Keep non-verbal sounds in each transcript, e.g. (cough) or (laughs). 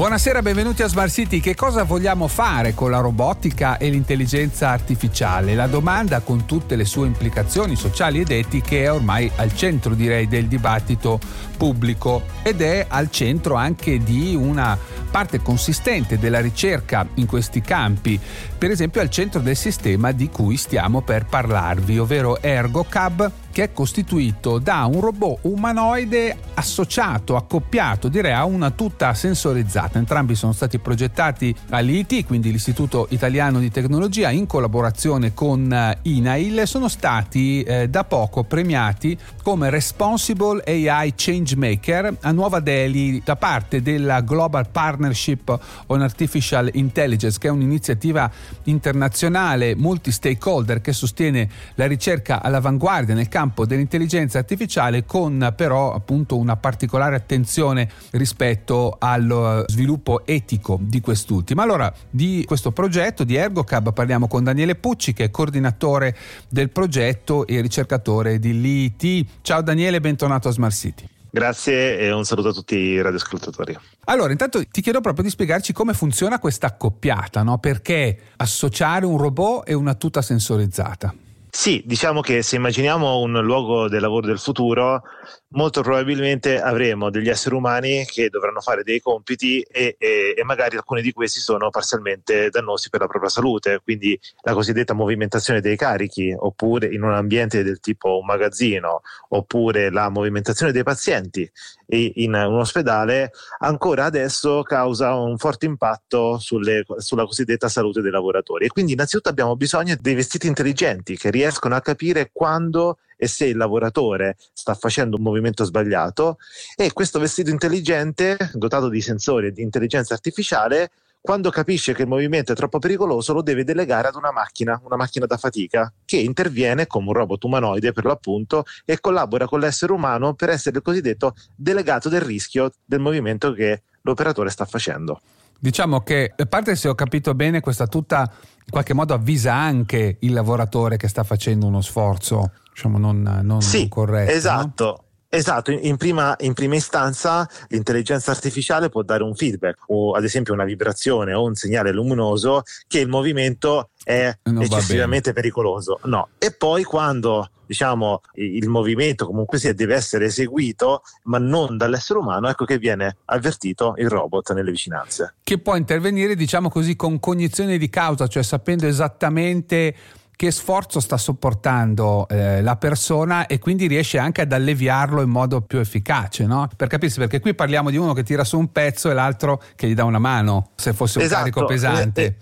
Buonasera, benvenuti a Smart City. Che cosa vogliamo fare con la robotica e l'intelligenza artificiale? La domanda, con tutte le sue implicazioni sociali ed etiche, è ormai al centro, direi, del dibattito pubblico ed è al centro anche di una parte consistente della ricerca in questi campi, per esempio al centro del sistema di cui stiamo per parlarvi, ovvero ErgoCab, che è costituito da un robot umanoide associato, accoppiato, direi a una tuta sensorizzata. Entrambi sono stati progettati all'IT, quindi l'Istituto Italiano di Tecnologia, in collaborazione con eh, INAIL, sono stati eh, da poco premiati come Responsible AI Changemaker a Nuova Delhi da parte della Global Partnership on Artificial Intelligence, che è un'iniziativa internazionale multi-stakeholder che sostiene la ricerca all'avanguardia nel campo dell'intelligenza artificiale con però appunto una particolare attenzione rispetto allo sviluppo etico di quest'ultima. Allora, di questo progetto di ErgoCab parliamo con Daniele Pucci che è coordinatore del progetto e ricercatore di l'IT. Ciao Daniele, bentornato a Smart City. Grazie e un saluto a tutti i radioascoltatori. Allora, intanto ti chiedo proprio di spiegarci come funziona questa accoppiata, no? Perché associare un robot e una tuta sensorizzata? Sì, diciamo che se immaginiamo un luogo del lavoro del futuro, molto probabilmente avremo degli esseri umani che dovranno fare dei compiti e, e, e, magari alcuni di questi sono parzialmente dannosi per la propria salute, quindi la cosiddetta movimentazione dei carichi, oppure in un ambiente del tipo un magazzino, oppure la movimentazione dei pazienti in un ospedale, ancora adesso causa un forte impatto sulle, sulla cosiddetta salute dei lavoratori. E quindi innanzitutto abbiamo bisogno dei vestiti intelligenti che riescono a capire quando e se il lavoratore sta facendo un movimento sbagliato e questo vestito intelligente, dotato di sensori e di intelligenza artificiale, quando capisce che il movimento è troppo pericoloso lo deve delegare ad una macchina, una macchina da fatica, che interviene come un robot umanoide per l'appunto e collabora con l'essere umano per essere il cosiddetto delegato del rischio del movimento che l'operatore sta facendo. Diciamo che, a parte se ho capito bene, questa tutta in qualche modo avvisa anche il lavoratore che sta facendo uno sforzo diciamo, non, non, sì, corretto. Esatto. No? Esatto, in prima, in prima, istanza l'intelligenza artificiale può dare un feedback o ad esempio una vibrazione o un segnale luminoso che il movimento è non eccessivamente pericoloso. No. E poi quando diciamo il movimento comunque sia deve essere eseguito ma non dall'essere umano, ecco che viene avvertito il robot nelle vicinanze. Che può intervenire diciamo così con cognizione di causa, cioè sapendo esattamente che sforzo sta sopportando eh, la persona e quindi riesce anche ad alleviarlo in modo più efficace, no? Per capirsi, perché qui parliamo di uno che tira su un pezzo e l'altro che gli dà una mano, se fosse un esatto. carico pesante. Eh,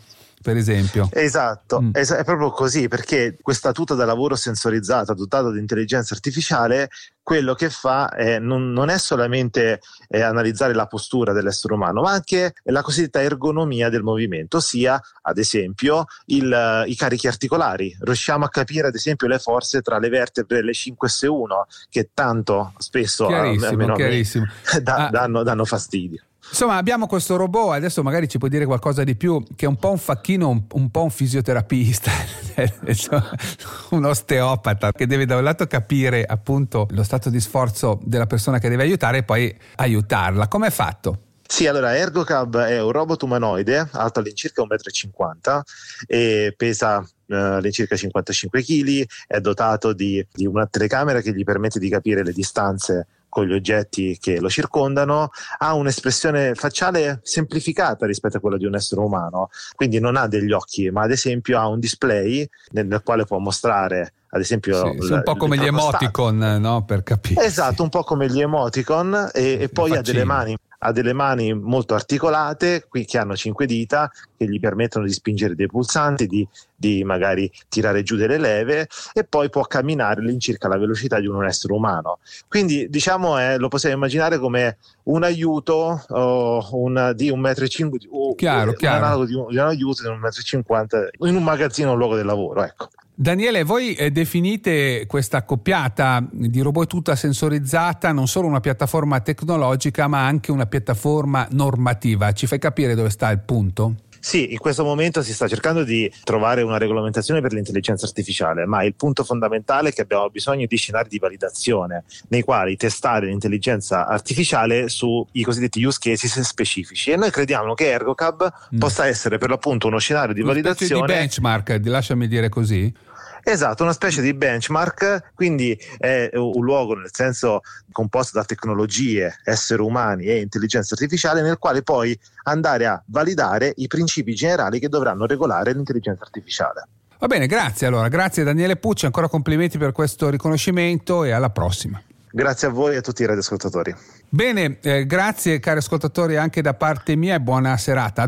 per esempio. Esatto, mm. es- è proprio così perché questa tuta da lavoro sensorizzata, dotata di intelligenza artificiale, quello che fa è, non, non, è solamente eh, analizzare la postura dell'essere umano, ma anche la cosiddetta ergonomia del movimento, ossia ad esempio il, i carichi articolari. Riusciamo a capire ad esempio le forze tra le vertebre le 5S1 che tanto spesso chiarissimo, chiarissimo. (laughs) Da, ah. danno, danno fastidio. Insomma, abbiamo questo robot, adesso magari ci puoi dire qualcosa di più, che è un po' un facchino, un, un po' un fisioterapista, (laughs) un osteopata, che deve da un lato capire appunto lo stato di sforzo della persona che deve aiutare e poi aiutarla. Come è fatto? Sì, allora ErgoCab è un robot umanoide alto all'incirca 1,50 m e pesa uh, all'incirca 55 kg, è dotato di, di una telecamera che gli permette di capire le distanze con gli oggetti che lo circondano, ha un'espressione facciale semplificata rispetto a quella di un essere umano, quindi non ha degli occhi, ma ad esempio ha un display nel, nel quale può mostrare ad esempio sì, un po' come gli emoticon no? per capire esatto un po' come gli emoticon e, e poi ha delle mani ha delle mani molto articolate, qui che hanno cinque dita, che gli permettono di spingere dei pulsanti, di, di magari tirare giù delle leve e poi può camminare all'incirca la velocità di un essere umano. Quindi diciamo eh, lo possiamo immaginare come un aiuto oh, un, di un metro e cinque, oh, chiaro, un chiaro. Di un, di un aiuto di un metro e cinquanta in un magazzino o un luogo del lavoro. Ecco. Daniele, voi eh, definite questa accoppiata di robot tutta sensorizzata non solo una piattaforma tecnologica ma anche una piattaforma normativa. Ci fai capire dove sta il punto? Sì, in questo momento si sta cercando di trovare una regolamentazione per l'intelligenza artificiale, ma il punto fondamentale è che abbiamo bisogno di scenari di validazione nei quali testare l'intelligenza artificiale sui cosiddetti use cases specifici e noi crediamo che ErgoCab mm. possa essere per l'appunto uno scenario di una validazione di benchmark, lasciami dire così. Esatto, una specie di benchmark, quindi è un luogo nel senso composto da tecnologie, esseri umani e intelligenza artificiale nel quale poi andare a validare i principi generali che dovranno regolare l'intelligenza artificiale. Va bene, grazie allora, grazie Daniele Pucci, ancora complimenti per questo riconoscimento e alla prossima. Grazie a voi e a tutti i radioascoltatori. Bene, eh, grazie cari ascoltatori anche da parte mia e buona serata.